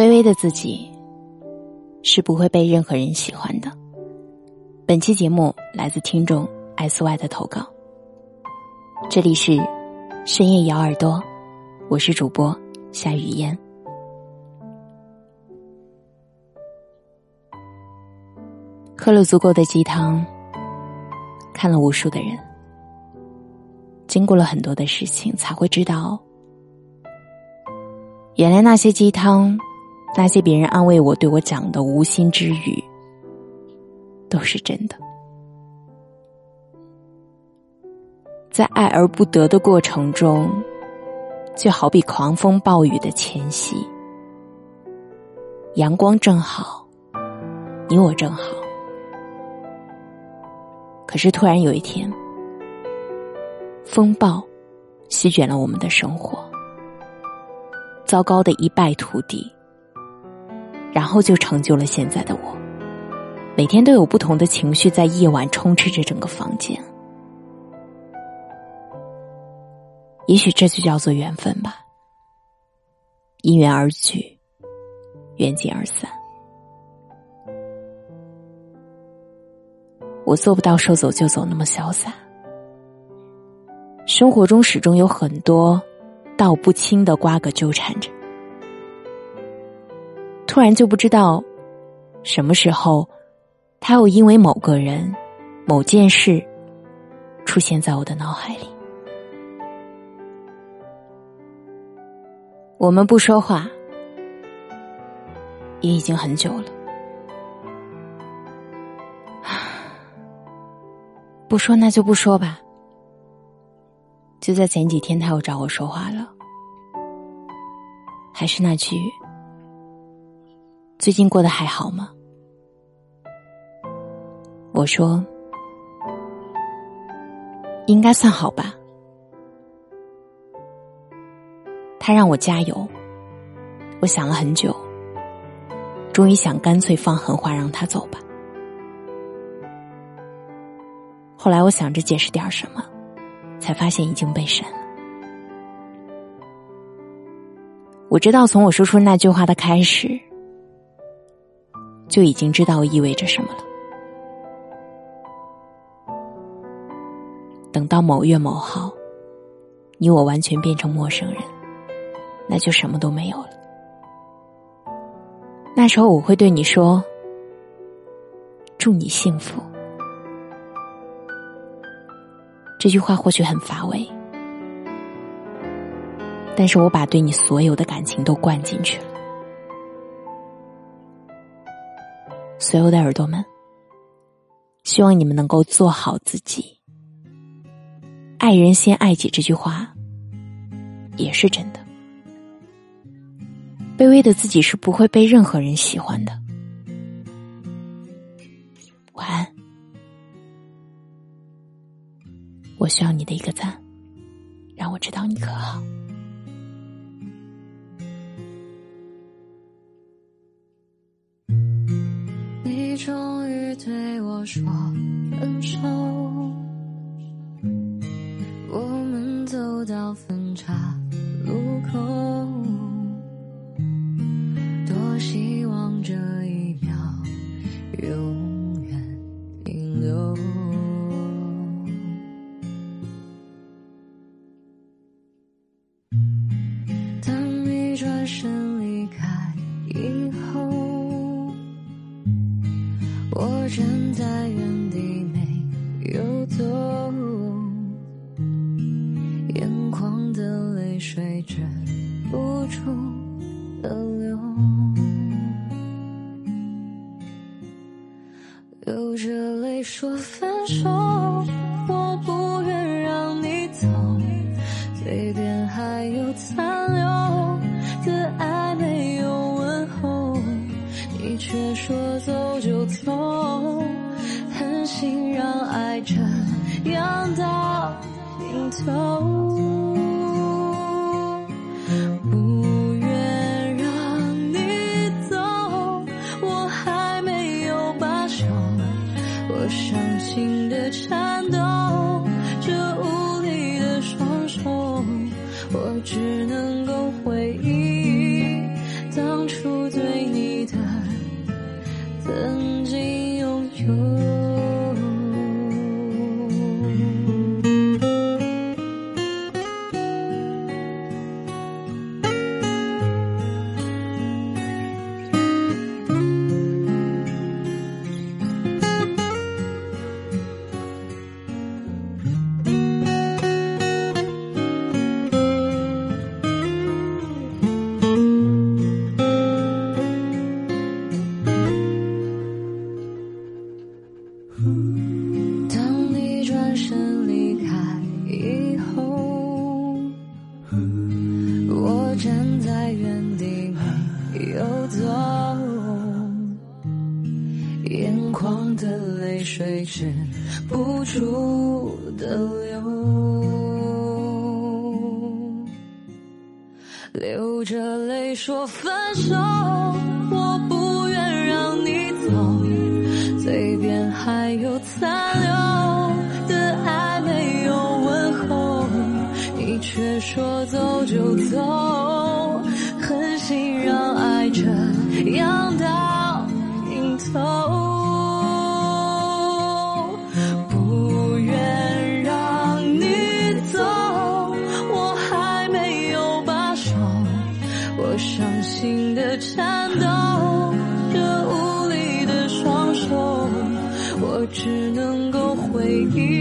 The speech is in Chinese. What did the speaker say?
卑微的自己是不会被任何人喜欢的。本期节目来自听众 S Y 的投稿。这里是深夜咬耳朵，我是主播夏雨嫣。喝了足够的鸡汤，看了无数的人，经过了很多的事情，才会知道，原来那些鸡汤，那些别人安慰我、对我讲的无心之语，都是真的。在爱而不得的过程中，就好比狂风暴雨的前夕，阳光正好，你我正好。可是突然有一天，风暴席卷了我们的生活，糟糕的一败涂地，然后就成就了现在的我。每天都有不同的情绪在夜晚充斥着整个房间，也许这就叫做缘分吧。因缘而聚，缘尽而散。我做不到说走就走那么潇洒，生活中始终有很多道不清的瓜葛纠缠着，突然就不知道什么时候，他又因为某个人、某件事出现在我的脑海里。我们不说话，也已经很久了。不说那就不说吧。就在前几天，他又找我说话了，还是那句：“最近过得还好吗？”我说：“应该算好吧。”他让我加油，我想了很久，终于想干脆放狠话让他走吧。后来我想着解释点什么，才发现已经被删了。我知道从我说出那句话的开始，就已经知道意味着什么了。等到某月某号，你我完全变成陌生人，那就什么都没有了。那时候我会对你说：“祝你幸福。”这句话或许很乏味，但是我把对你所有的感情都灌进去了。所有的耳朵们，希望你们能够做好自己。爱人先爱己这句话也是真的。卑微的自己是不会被任何人喜欢的。晚安。我需要你的一个赞，让我知道你可好。终于对我说我站在原地没有走，眼眶的泪水止不住的流，流着泪说分手，我不这样到尽头，站在原地没有走，眼眶的泪水止不住的流，流着泪说分手，我不愿让你走，嘴边还有残留的爱没有问候，你却说走就走。样到尽头，不愿让你走，我还没有罢手，我伤心的颤抖，这无力的双手，我只能够回忆。